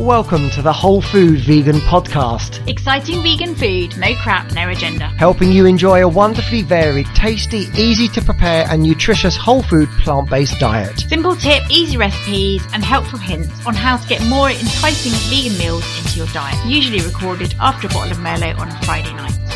Welcome to the Whole Food Vegan Podcast, Exciting vegan food, no crap, no agenda. helping you enjoy a wonderfully varied, tasty, easy to prepare, and nutritious whole food plant based diet. Simple tip, easy recipes, and helpful hints on how to get more enticing vegan meals into your diet. Usually recorded after a bottle of Merlot on a Friday night.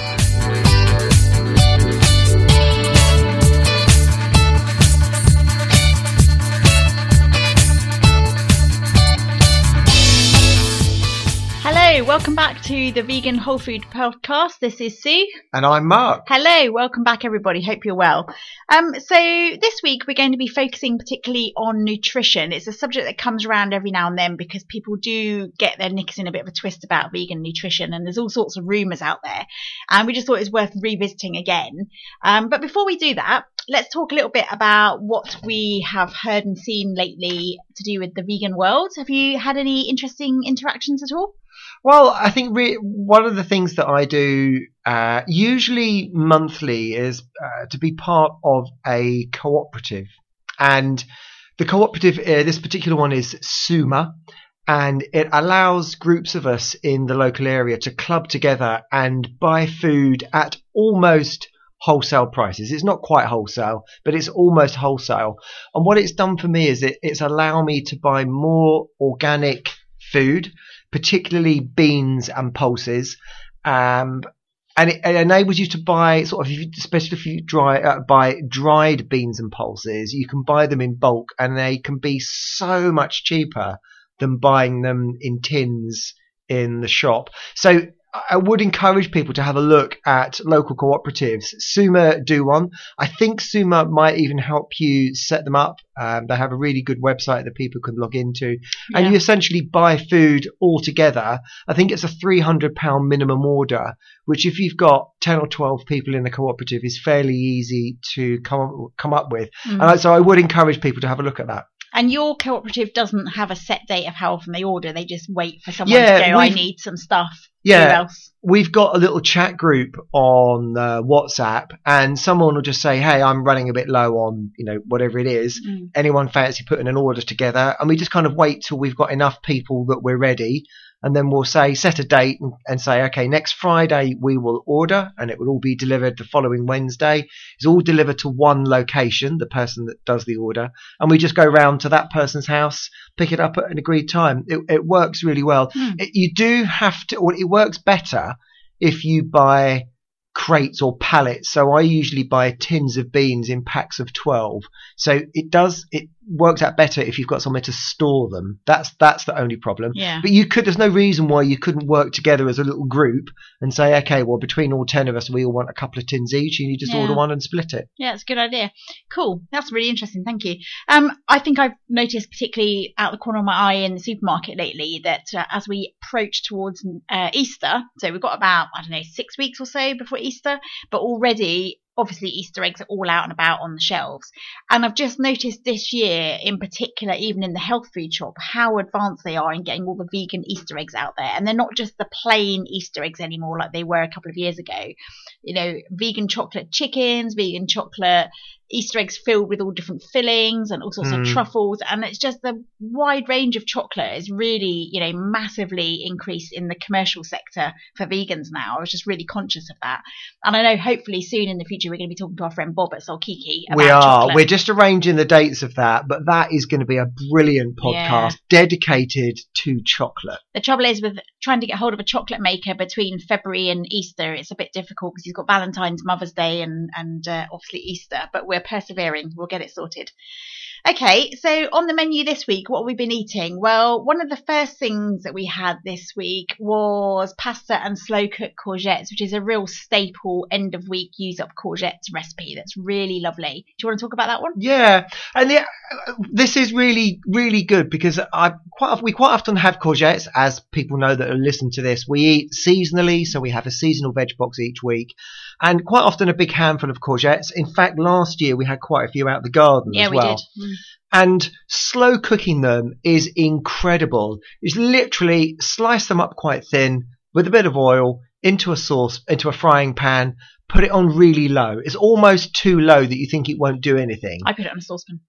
Hello, welcome back to the Vegan Whole Food Podcast. This is Sue. And I'm Mark. Hello, welcome back, everybody. Hope you're well. Um, so this week we're going to be focusing particularly on nutrition. It's a subject that comes around every now and then because people do get their knickers in a bit of a twist about vegan nutrition, and there's all sorts of rumours out there. And we just thought it was worth revisiting again. Um, but before we do that, let's talk a little bit about what we have heard and seen lately to do with the vegan world. Have you had any interesting interactions at all? Well, I think re- one of the things that I do uh, usually monthly is uh, to be part of a cooperative. And the cooperative, uh, this particular one is SUMA, and it allows groups of us in the local area to club together and buy food at almost wholesale prices. It's not quite wholesale, but it's almost wholesale. And what it's done for me is it, it's allowed me to buy more organic food, particularly beans and pulses. Um, and it, it enables you to buy sort of, especially if you dry, uh, buy dried beans and pulses, you can buy them in bulk and they can be so much cheaper than buying them in tins in the shop. So I would encourage people to have a look at local cooperatives. Suma do one. I think Suma might even help you set them up. Um, they have a really good website that people can log into, and Yeah. you essentially buy food all together. I think it's a three hundred pound minimum order, which if you've got ten or twelve people in the cooperative is fairly easy to come come up with. Mm. And so I would encourage people to have a look at that. And your cooperative doesn't have a set date of how often they order. They just wait for someone Yeah, to go, I need some stuff. Yeah. Else? we've got a little chat group on uh, WhatsApp, and someone will just say, "Hey, I'm running a bit low on you know whatever it is. Mm. Anyone fancy putting an order together?" And we just kind of wait till we've got enough people that we're ready, and then we'll say set a date and, and say, "Okay, next Friday we will order, and it will all be delivered the following Wednesday. It's all delivered to one location, the person that does the order, and we just go round to that person's house, pick it up at an agreed time. It, it works really well. Hmm. It, you do have to, or it works better if you buy crates or pallets. So I usually buy tins of beans in packs of 12. So it does, it works out better if you've got somewhere to store them. That's, that's the only problem. Yeah. But you could, there's no reason why you couldn't work together as a little group and say, okay, well, between all 10 of us, we all want a couple of tins each and you just Yeah. order one and split it. Yeah, it's a good idea. Cool. That's really interesting. Thank you. Um, I think I've noticed, particularly out the corner of my eye in the supermarket lately, that uh, as we approach towards uh, Easter, so we've got about, I don't know, six weeks or so before Easter, but already, obviously, Easter eggs are all out and about on the shelves. And I've just noticed this year, in particular, even in the health food shop, how advanced they are in getting all the vegan Easter eggs out there. And they're not just the plain Easter eggs anymore like they were a couple of years ago. You know, vegan chocolate chickens, vegan chocolate Easter eggs filled with all different fillings and all sorts Mm. of truffles. And it's just the wide range of chocolate is really, you know, massively increased in the commercial sector for vegans now. I was just really conscious of that. And I know hopefully soon in the future we're going to be talking to our friend Bob at Solkiki about We are. chocolate. We're just arranging the dates of that, but that is going to be a brilliant podcast dedicated to chocolate. The trouble is with trying to get hold of a chocolate maker between February and Easter, it's a bit difficult because you've got Valentine's, Mother's Day, and and uh, obviously Easter. But we're persevering. We'll get it sorted. Okay, so on the menu this week, what have we been eating? Well, one of the first things that we had this week was pasta and slow cooked courgettes, which is a real staple end of week use up courgettes recipe. That's really lovely. Do you want to talk about that one? Yeah, and the, this is really, really good because I quite we quite often have courgettes, as people know that listen to this. We eat seasonally, so we have a seasonal veg box each week, and quite often a big handful of courgettes. In fact, last year we had quite a few out the garden Yeah, as we well. did. Mm. And slow cooking them is incredible. It's literally slice them up quite thin with a bit of oil into a sauce, into a frying pan, put it on really low. It's almost too low that you think it won't do anything. I put it on a saucepan.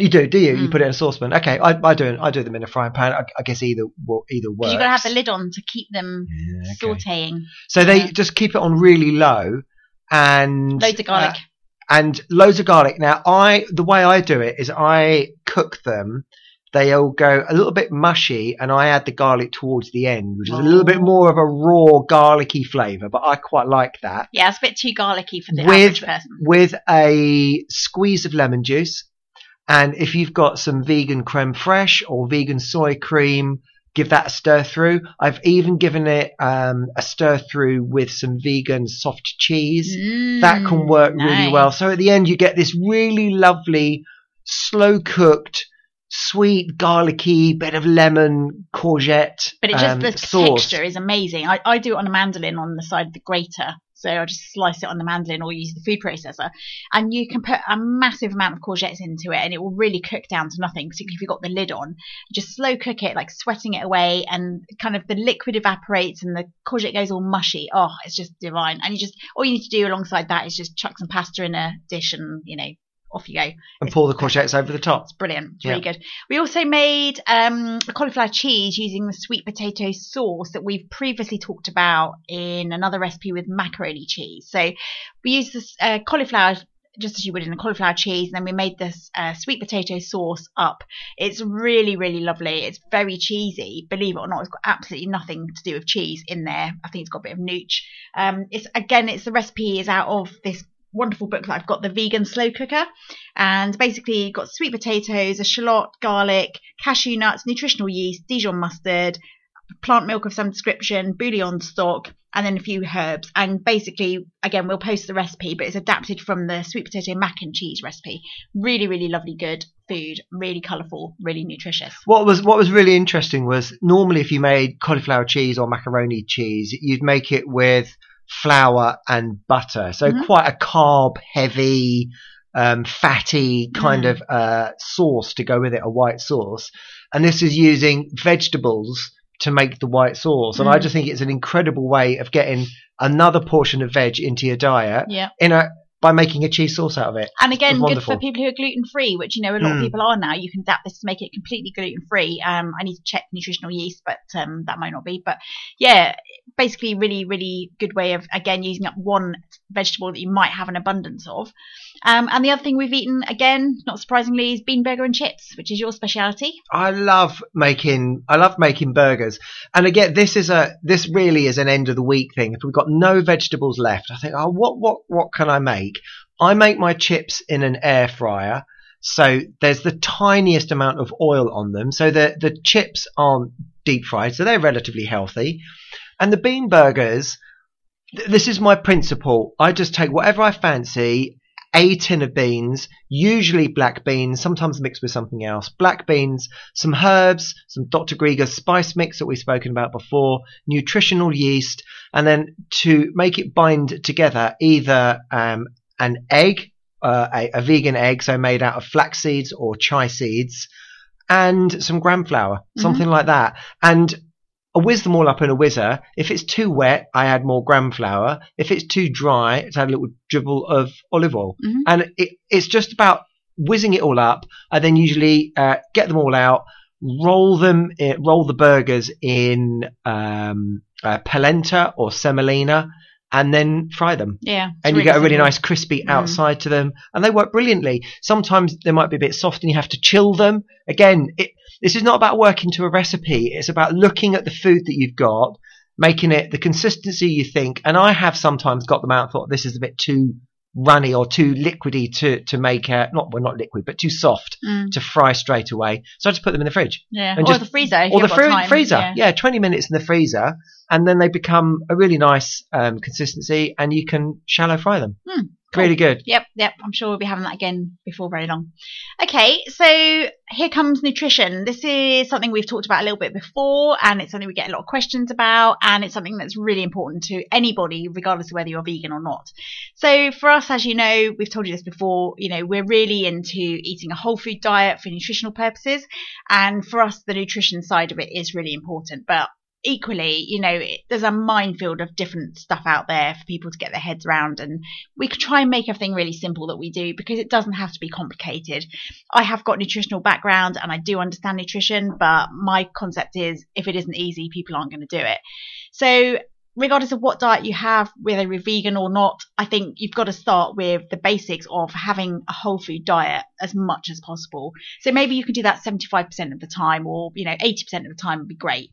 You do, do you? You Mm. put it in a saucepan. Okay, I, I do. I do them in a frying pan. I, I guess either wo- either works. you've got to have the lid on to keep them Yeah, okay. sauteing. So they Yeah. just keep it on really low, and Loads of garlic. uh, and loads of garlic. Now, I the way I do it is I cook them. They all go a little bit mushy, and I add the garlic towards the end, which is a little bit Oh. more of a raw garlicky flavour. But I quite like that yeah, it's a bit too garlicky for the With- average person. with a squeeze of lemon juice. And if you've got some vegan creme fraiche or vegan soy cream, give that a stir through. I've even given it um, a stir through with some vegan soft cheese. that can Mm, work really well. So at the end, you get this really lovely, slow cooked, sweet, garlicky bit of lemon courgette But it just um, the sauce. texture is amazing. I, I do it on a mandolin on the side of the grater. So I just slice it on the mandolin or use the food processor. And you can put a massive amount of courgettes into it and it will really cook down to nothing, particularly if you've got the lid on. Just slow cook it, like sweating it away and kind of the liquid evaporates and the courgette goes all mushy. Oh, it's just divine. And you just, all you need to do alongside that is just chuck some pasta in a dish and, you know, off you go. and pour the courgettes over the top. It's brilliant. It's Yeah. good. We also made um, a cauliflower cheese using the sweet potato sauce that we've previously talked about in another recipe with macaroni cheese. So we used this uh, cauliflower just as you would in a cauliflower cheese, and then we made this uh, sweet potato sauce up. It's really, really lovely. It's very cheesy, believe it or not. It's got absolutely nothing to do with cheese in there. I think it's got a bit of nooch. Um, it's again, it's the recipe is out of this wonderful book that I've got, the vegan slow cooker, and basically got sweet potatoes, a shallot, garlic, cashew nuts, nutritional yeast, Dijon mustard, plant milk of some description, bouillon stock, and then a few herbs. And basically, again, we'll post the recipe, but it's adapted from the sweet potato mac and cheese recipe. Really, really lovely, good food, really colourful, really nutritious. What was what was really interesting was normally if you made cauliflower cheese or macaroni cheese, you'd make it with flour and butter, so Mhm. quite a carb heavy, um, fatty kind Mm. of uh, sauce to go with it, a white sauce. And this is using vegetables to make the white sauce, and I Mm. just think it's an incredible way of getting another portion of veg into your diet Yeah. in a by making a cheese sauce out of it. And again, was good for people who are gluten free, which you know a lot Mm. of people are now. You can adapt this to make it completely gluten free. Um, I need to check nutritional yeast, but um, that might not be. But yeah, basically, really, really good way of again using up one vegetable that you might have an abundance of. Um, and the other thing we've eaten again, not surprisingly, is bean burger and chips, which is your speciality. I love making I love making burgers. And again, this is a this really is an end of the week thing. If we've got no vegetables left, I think, oh what what what can I make? I make my chips in an air fryer. So there's the tiniest amount of oil on them. So the the chips aren't deep fried, so they're relatively healthy. And the bean burgers, th- this is my principle. I just take whatever I fancy, a tin of beans, usually black beans, sometimes mixed with something else. Black beans, some herbs, some Dr. Greger's spice mix that we've spoken about before, nutritional yeast, and then to make it bind together, either um, an egg, uh, a, a vegan egg, so made out of flax seeds or chai seeds, and some gram flour, something like that. And I whiz them all up in a whizzer. If it's too wet, I add more gram flour. If it's too dry, it's add a little dribble of olive oil. Mhm. And it, it's just about whizzing it all up. I then usually uh, get them all out, roll them, i roll the burgers in um, uh, polenta or semolina, and then fry them Yeah, and you get a really nice crispy Mm. outside to them, and they work brilliantly. Sometimes they might be a bit soft, and you have to chill them. Again, it, this is not about working to a recipe; it's about looking at the food that you've got, making it the consistency you think. And I have sometimes got them out and thought this is a bit too runny or too liquidy to to make a not well not liquid but too soft Mm, to fry straight away. So I just put them in the fridge yeah, and or just- the freezer. or the you've got fri- time. freezer. Yeah. Yeah. 20 minutes in the freezer, and then they become a really nice um, consistency, and you can shallow fry them. Hmm, cool. Really good. Yep, yep. I'm sure we'll be having that again before very long. Okay, so here comes nutrition. This is something we've talked about a little bit before, and it's something we get a lot of questions about, and it's something that's really important to anybody, regardless of whether you're vegan or not. So for us, as you know, we've told you this before, you know, we're really into eating a whole food diet for nutritional purposes, and for us, the nutrition side of it is really important. But equally, you know, it, there's a minefield of different stuff out there for people to get their heads around. And we could try and make everything really simple that we do because it doesn't have to be complicated. I have got nutritional background and I do understand nutrition, but my concept is if it isn't easy, people aren't going to do it. So regardless of what diet you have, whether you're vegan or not, I think you've got to start with the basics of having a whole food diet as much as possible. So maybe you can do that 75% of the time or, you know, 80% of the time would be great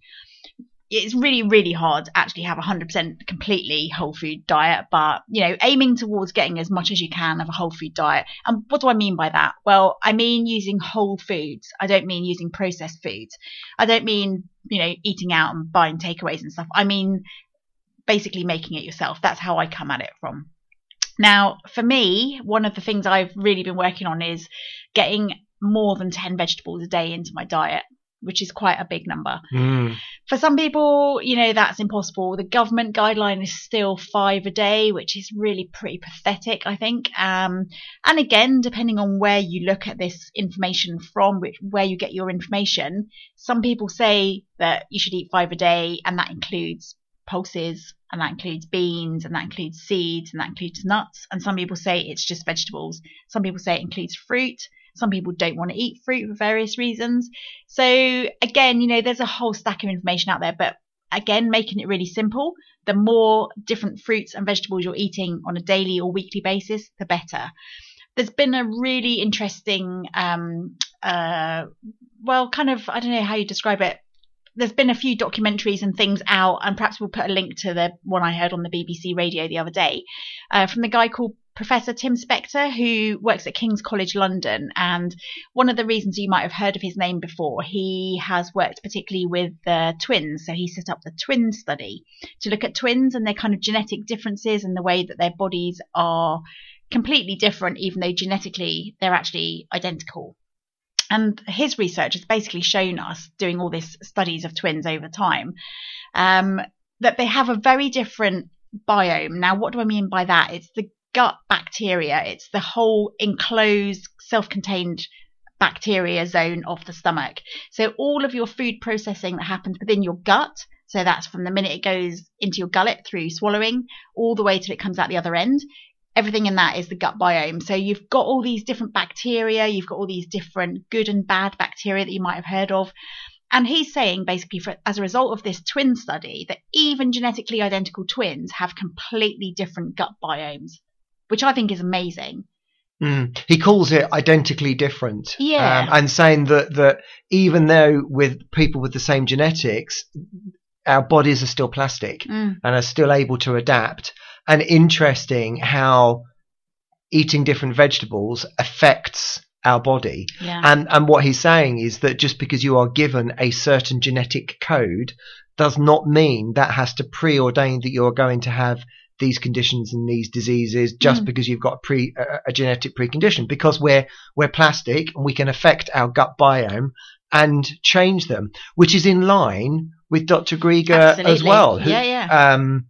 it's really, really hard to actually have a 100% completely whole food diet, but, you know, aiming towards getting as much as you can of a whole food diet. And what do I mean by that? Well, I mean using whole foods. I don't mean using processed foods. I don't mean, you know, eating out and buying takeaways and stuff. I mean basically making it yourself. That's how I come at it from. Now, for me, one of the things I've really been working on is getting more than 10 vegetables a day into my diet which is quite a big number. Mm. For some people, you know, that's impossible. The government guideline is still five a day, which is really pretty pathetic, I think. Um, and again, depending on where you look at this information from, which, where you get your information, some people say that you should eat five a day, and that includes pulses, and that includes beans, and that includes seeds, and that includes nuts. And some people say it's just vegetables. Some people say it includes fruit. Some people don't want to eat fruit for various reasons. So again, you know, there's a whole stack of information out there, but again, making it really simple. The more different fruits and vegetables you're eating on a daily or weekly basis, the better. There's been a really interesting, um, uh, well, kind of, I don't know how you describe it. There's been a few documentaries and things out, and perhaps we'll put a link to the one I heard on the BBC radio the other day uh, from the guy called Professor Tim Spector, who works at King's College London. And one of the reasons you might have heard of his name before, he has worked particularly with the twins. So he set up the twin study to look at twins and their kind of genetic differences and the way that their bodies are completely different, even though genetically they're actually identical. And his research has basically shown us, doing all these studies of twins over time, um, that they have a very different biome. Now, what do I mean by that? It's the gut bacteria. It's the whole enclosed, self-contained bacteria zone of the stomach. So all of your food processing that happens within your gut, so that's from the minute it goes into your gullet through swallowing all the way till it comes out the other end. Everything in that is the gut biome. So you've got all these different bacteria, you've got all these different good and bad bacteria that you might have heard of. And he's saying basically, for, as a result of this twin study, that even genetically identical twins have completely different gut biomes which I think is amazing. Mm. He calls it identically different. Yeah. Um, and saying that, that even though with people with the same genetics, our bodies are still plastic mm. and are still able to adapt. And interesting how eating different vegetables affects our body. Yeah. And and what he's saying is that just because you are given a certain genetic code does not mean that has to preordain that you're going to have these conditions and these diseases just mm. because you've got a pre a, a, genetic precondition because we're we're plastic and we can affect our gut biome and change them which is in line with Dr. Greger Absolutely. as well who, yeah yeah um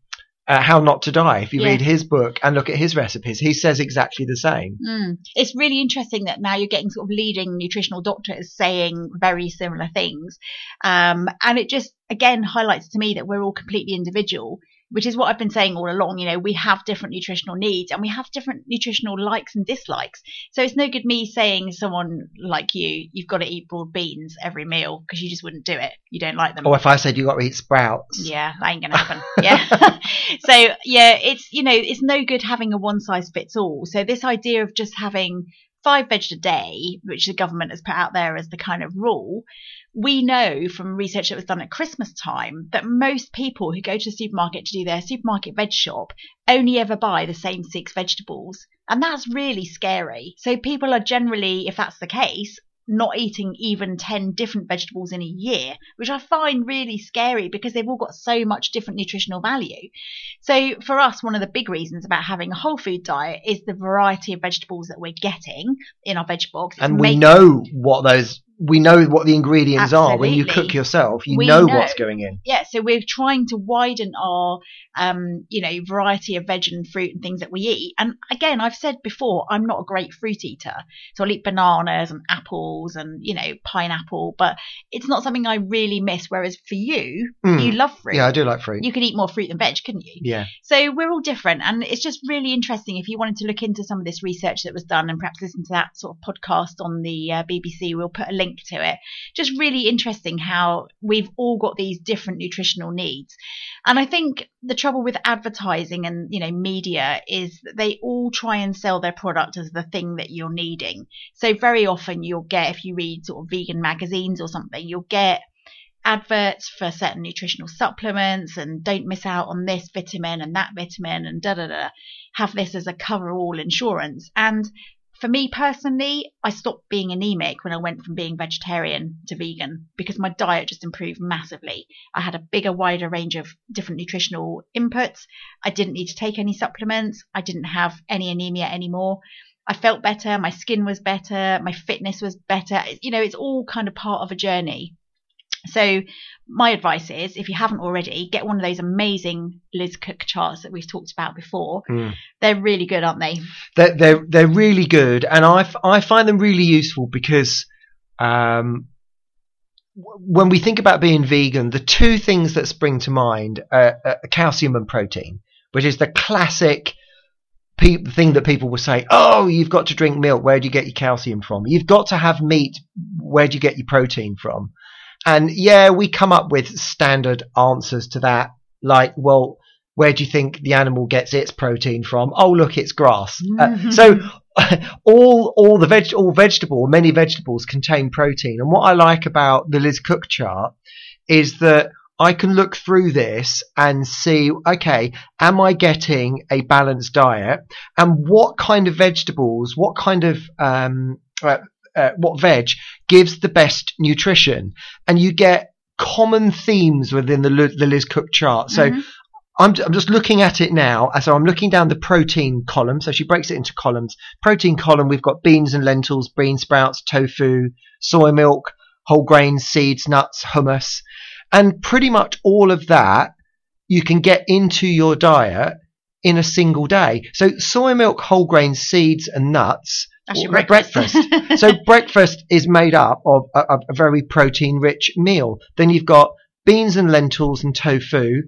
uh, How Not to Die. If you Yeah. read his book and look at his recipes, he says exactly the same. Mm. It's really interesting that now you're getting sort of leading nutritional doctors saying very similar things. Um, and it just, again, highlights to me that we're all completely individual, which is what I've been saying all along. You know, we have different nutritional needs and we have different nutritional likes and dislikes. So it's no good me saying someone like you, you've got to eat broad beans every meal because you just wouldn't do it. You don't like them. Or if I said you've got to eat sprouts, Yeah, that ain't gonna happen. yeah. so yeah, it's you know, it's no good having a one size fits all. So this idea of just having five veg a day, which the government has put out there as the kind of rule, we know from research that was done at Christmas time that most people who go to the supermarket to do their supermarket veg shop only ever buy the same six vegetables. And that's really scary. So people are generally, if that's the case, not eating even 10 different vegetables in a year, which I find really scary because they've all got so much different nutritional value. So for us, one of the big reasons about having a whole food diet is the variety of vegetables that we're getting in our veg box. It's and we make- know what those we know what the ingredients are when you cook yourself. You know, know. what's going in. yeah, so we're trying to widen our, um, you know, variety of veg and fruit and things that we eat. And again, I've said before, I'm not a great fruit eater, so I'll eat bananas and apples and you know pineapple, but it's not something I really miss. Whereas for you, Mm. you love fruit. Yeah, I do like fruit. You could eat more fruit than veg, couldn't you? yeah. So we're all different, and it's just really interesting. If you wanted to look into some of this research that was done, and perhaps listen to that sort of podcast on the uh, BBC, we'll put a link to it. Just really interesting how we've all got these different nutritional needs, and I think the trouble with advertising and you know media is that they all try and sell their product as the thing that you're needing. So very often you'll get, if you read sort of vegan magazines or something, you'll get adverts for certain nutritional supplements and don't miss out on this vitamin and that vitamin and da da da. Have this as a cover all insurance. And for me personally, I stopped being anemic when I went from being vegetarian to vegan because my diet just improved massively. I had a bigger, wider range of different nutritional inputs. I didn't need to take any supplements. I didn't have any anemia anymore. I felt better. My skin was better. My fitness was better. You know, it's all kind of part of a journey. So my advice is if you haven't already, get one of those amazing Liz Cook charts that we've talked about before. Mm. They're really good, aren't they? They're, they're, they're really good. And I, f- I find them really useful because um, w- when we think about being vegan, the two things that spring to mind are, are calcium and protein, which is the classic pe- thing that people will say, oh, you've got to drink milk. Where do you get your calcium from? You've got to have meat. Where do you get your protein from? And yeah, we come up with standard answers to that, like, well, where do you think the animal gets its protein from? Oh, look, it's grass. Uh, so all all the veg all vegetable many vegetables contain protein. And what I like about the Liz Cook chart is that I can look through this and see, okay, am I getting a balanced diet? And what kind of vegetables, what kind of um, uh, what veg gives the best nutrition? And you get common themes within the, the Liz Cook chart. So Mhm. I'm, I'm just looking at it now. So I'm looking down the protein column. So she breaks it into columns. Protein column, we've got beans and lentils, bean sprouts, tofu, soy milk, whole grains, seeds, nuts, hummus. And pretty much all of that you can get into your diet in a single day. So soy milk, whole grains, seeds, and nuts. That's your or breakfast. so breakfast is made up of a, a very protein rich meal. Then you've got beans and lentils and tofu.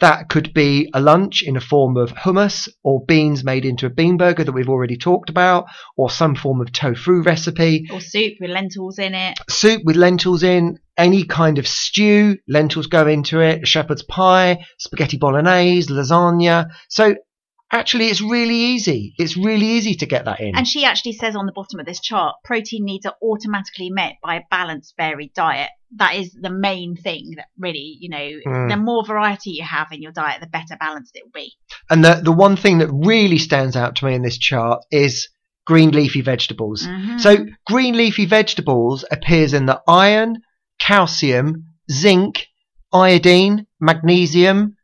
That could be a lunch in a form of hummus or beans made into a bean burger that we've already talked about or some form of tofu recipe. or soup with lentils in it. Soup with lentils in, any kind of stew, lentils go into it, shepherd's pie, spaghetti bolognese, lasagna. So actually it's really easy. It's really easy to get that in. And she actually says on the bottom of this chart, protein needs are automatically met by a balanced, varied diet. That is the main thing that really, you know, Mm. the more variety you have in your diet, the better balanced it will be. And the, the one thing that really stands out to me in this chart is green leafy vegetables. Mhm. So green leafy vegetables appears in the iron, calcium, zinc, iodine, magnesium,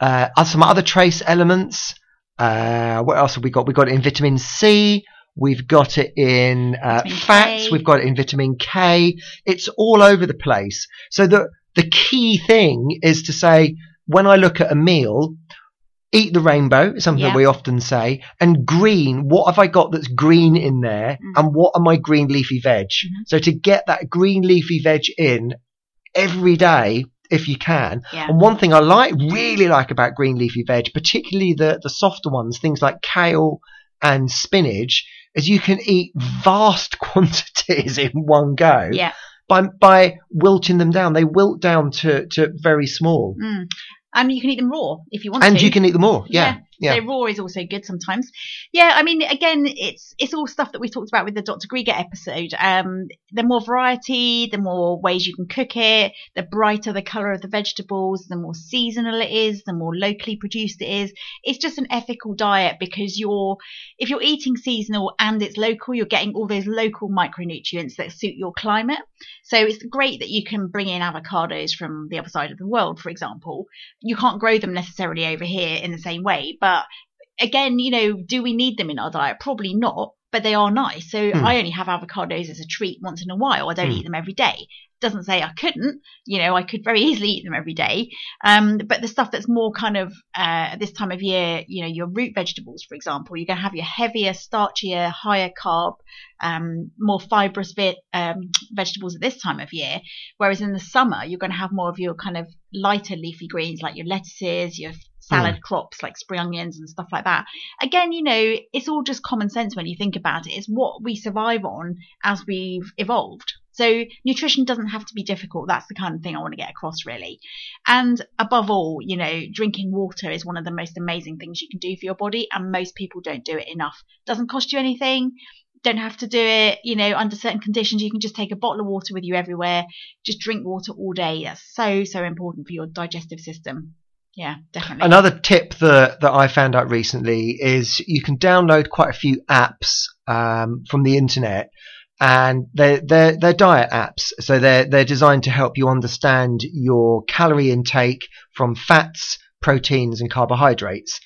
uh, some other trace elements. Uh, what else have we got? We've got it in vitamin C. We've got it in uh, fats. K. We've got it in vitamin K. It's all over the place. So the the key thing is to say when I look at a meal, eat the rainbow, something Yeah. that we often say, and green. What have I got that's green in there, Mm. and what are my green leafy veg? Mhm. So to get that green leafy veg in every day, if you can. Yeah. And one thing I like, really like about green leafy veg, particularly the the softer ones, things like kale and spinach, is you can eat vast quantities in one go Yeah. by by wilting them down. They wilt down to to very small, Mm. And you can eat them raw if you want and to. you can eat them all. Yeah, yeah. So raw is also good sometimes. Yeah, I mean, again, it's it's all stuff that we talked about with the Dr. Greger episode. Um, the more variety, the more ways you can cook it, the brighter the colour of the vegetables, the more seasonal it is, the more locally produced it is. It's just an ethical diet because you're if you're eating seasonal and it's local, you're getting all those local micronutrients that suit your climate. So it's great that you can bring in avocados from the other side of the world, for example. You can't grow them necessarily over here in the same way, but again, you know, do we need them in our diet? Probably not. but they are nice. So Hmm. I only have avocados as a treat once in a while. I don't Hmm. eat them every day. Doesn't say I couldn't. You know, I could very easily eat them every day. Um, but the stuff that's more kind of uh, at this time of year, you know, your root vegetables, for example, you're going to have your heavier, starchier, higher carb, um, more fibrous vi- um, vegetables at this time of year. Whereas in the summer, you're going to have more of your kind of lighter leafy greens like your lettuces, your salad hmm. crops like spring onions and stuff like that. Again, you know, it's all just common sense when you think about it. It's what we survive on as we've evolved. So nutrition doesn't have to be difficult. That's the kind of thing I want to get across really. And above all, you know, drinking water is one of the most amazing things you can do for your body and most people don't do it enough. Doesn't cost you anything. Don't have to do it, you know, under certain conditions. You can just take a bottle of water with you everywhere. Just drink water all day. That's so, so important for your digestive system. Yeah, definitely. Another tip that, that I found out recently is you can download quite a few apps um, from the internet, and they're, they're, they're diet apps. So they're, they're designed to help you understand your calorie intake from fats, proteins, and carbohydrates.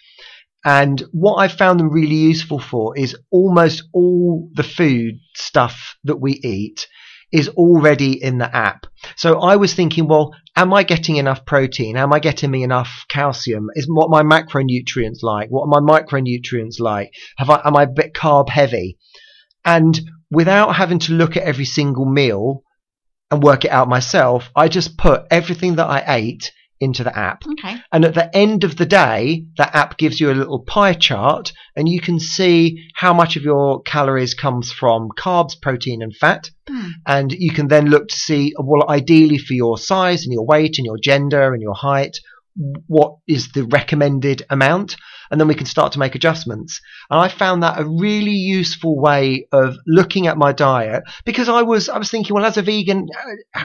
And what I found them really useful for is almost all the food stuff that we eat is already in the app. So I was thinking, well, am I getting enough protein? Am I getting me enough calcium? Is what my macronutrients like? What are my micronutrients like? Have I am I a bit carb heavy? And without having to look at every single meal and work it out myself, I just put everything that I ate into the app. okay. And at the end of the day, that app gives you a little pie chart and you can see how much of your calories comes from carbs, protein and fat. Hmm. And you can then look to see, well, ideally for your size and your weight and your gender and your height, what is the recommended amount? And then we can start to make adjustments. And I found that a really useful way of looking at my diet because I was, I was thinking, well, as a vegan, uh,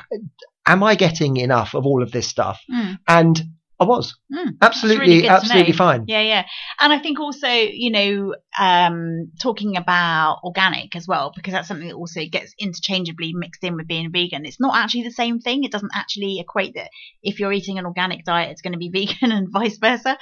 am I getting enough of all of this stuff? Hmm. And I was Hmm. absolutely, really absolutely fine. Yeah, yeah. And I think also, you know, um, talking about organic as well, because that's something that also gets interchangeably mixed in with being vegan. It's not actually the same thing. It doesn't actually equate that if you're eating an organic diet, it's going to be vegan and vice versa.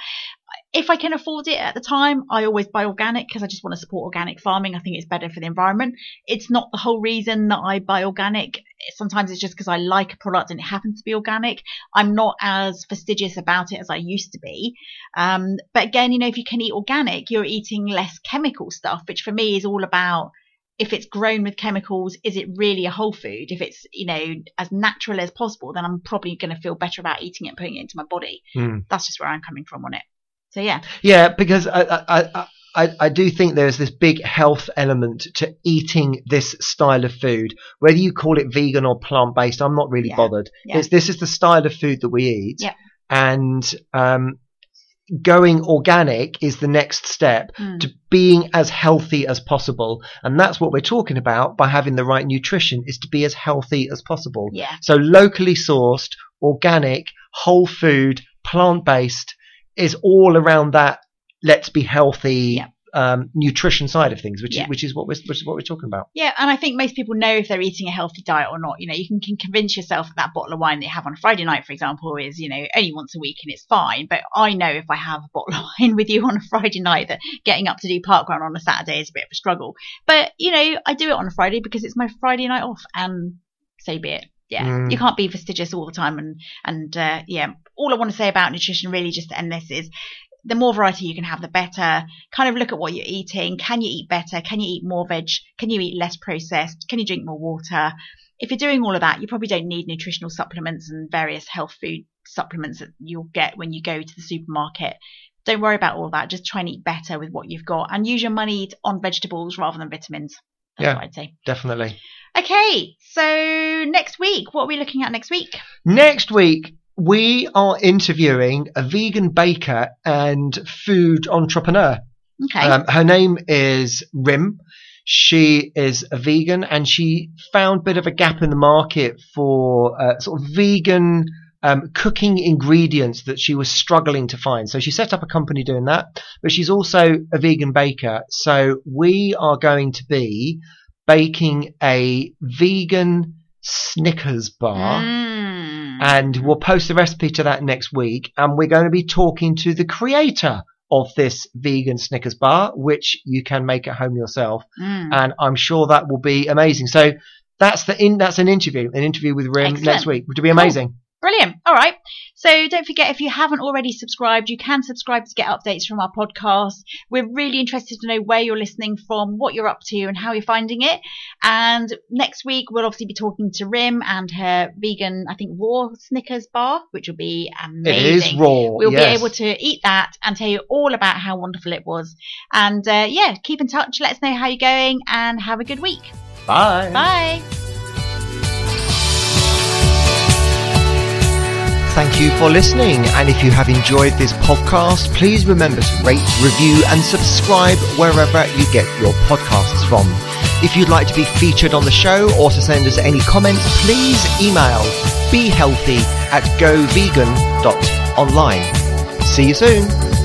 If I can afford it at the time, I always buy organic because I just want to support organic farming. I think it's better for the environment. It's not the whole reason that I buy organic. Sometimes it's just because I like a product and it happens to be organic. I'm not as fastidious about it as I used to be. Um, but again, you know, if you can eat organic, you're eating less chemical stuff, which for me is all about if it's grown with chemicals, is it really a whole food? If it's, you know, as natural as possible, then I'm probably going to feel better about eating it and putting it into my body. Mm. That's just where I'm coming from on it. So yeah. Yeah, because I, I, I, I, I do think there's this big health element to eating this style of food. Whether you call it vegan or plant based, I'm not really Yeah. bothered. Yeah. It's, this is the style of food that we eat. Yeah. And um, going organic is the next step Hmm. to being as healthy as possible. And that's what we're talking about by having the right nutrition is to be as healthy as possible. Yeah. So locally sourced, organic, whole food, plant based is all around that. Let's be healthy. Yeah. Um, nutrition side of things, which Yeah. is which is what we're which is what we're talking about. Yeah, and I think most people know if they're eating a healthy diet or not. You know, you can, can convince yourself that that bottle of wine that you have on a Friday night, for example, is, you know, only once a week and it's fine. But I know if I have a bottle of wine with you on a Friday night that getting up to do parkrun on a Saturday is a bit of a struggle. But, you know, I do it on a Friday because it's my Friday night off and so be it. Yeah, Mm. you can't be fastidious all the time. And, and, uh, yeah, all I want to say about nutrition really just to end this is the more variety you can have, the better. Kind of look at what you're eating. Can you eat better? Can you eat more veg? Can you eat less processed? Can you drink more water? If you're doing all of that, you probably don't need nutritional supplements and various health food supplements that you'll get when you go to the supermarket. Don't worry about all that. Just try and eat better with what you've got and use your money on vegetables rather than vitamins. That's Yeah. what I'd say. Definitely. Okay, so next week, what are we looking at next week? Next week we are interviewing a vegan baker and food entrepreneur. Okay. Um, her name is Rim. She is a vegan and she found a bit of a gap in the market for uh, sort of vegan um, cooking ingredients that she was struggling to find. So she set up a company doing that, but she's also a vegan baker. So we are going to be baking a vegan Snickers bar Mm. And we'll post the recipe to that next week. And we're going to be talking to the creator of this vegan Snickers bar, which you can make at home yourself, Mm. and I'm sure that will be amazing. So that's the in that's an interview, an interview with Rim Excellent. next week, which will be amazing. Brilliant. All right. So don't forget, if you haven't already subscribed, you can subscribe to get updates from our podcast. We're really interested to know where you're listening from, what you're up to, and how you're finding it. And next week, we'll obviously be talking to Rim and her vegan, I think, raw Snickers bar, which will be amazing. It is raw. We'll yes. be able to eat that and tell you all about how wonderful it was. And uh, yeah, keep in touch. Let us know how you're going and have a good week. Bye. Bye. Thank you for listening. And if you have enjoyed this podcast, please remember to rate, review, and subscribe wherever you get your podcasts from. If you'd like to be featured on the show or to send us any comments, please email behealthy at govegan.online. See you soon.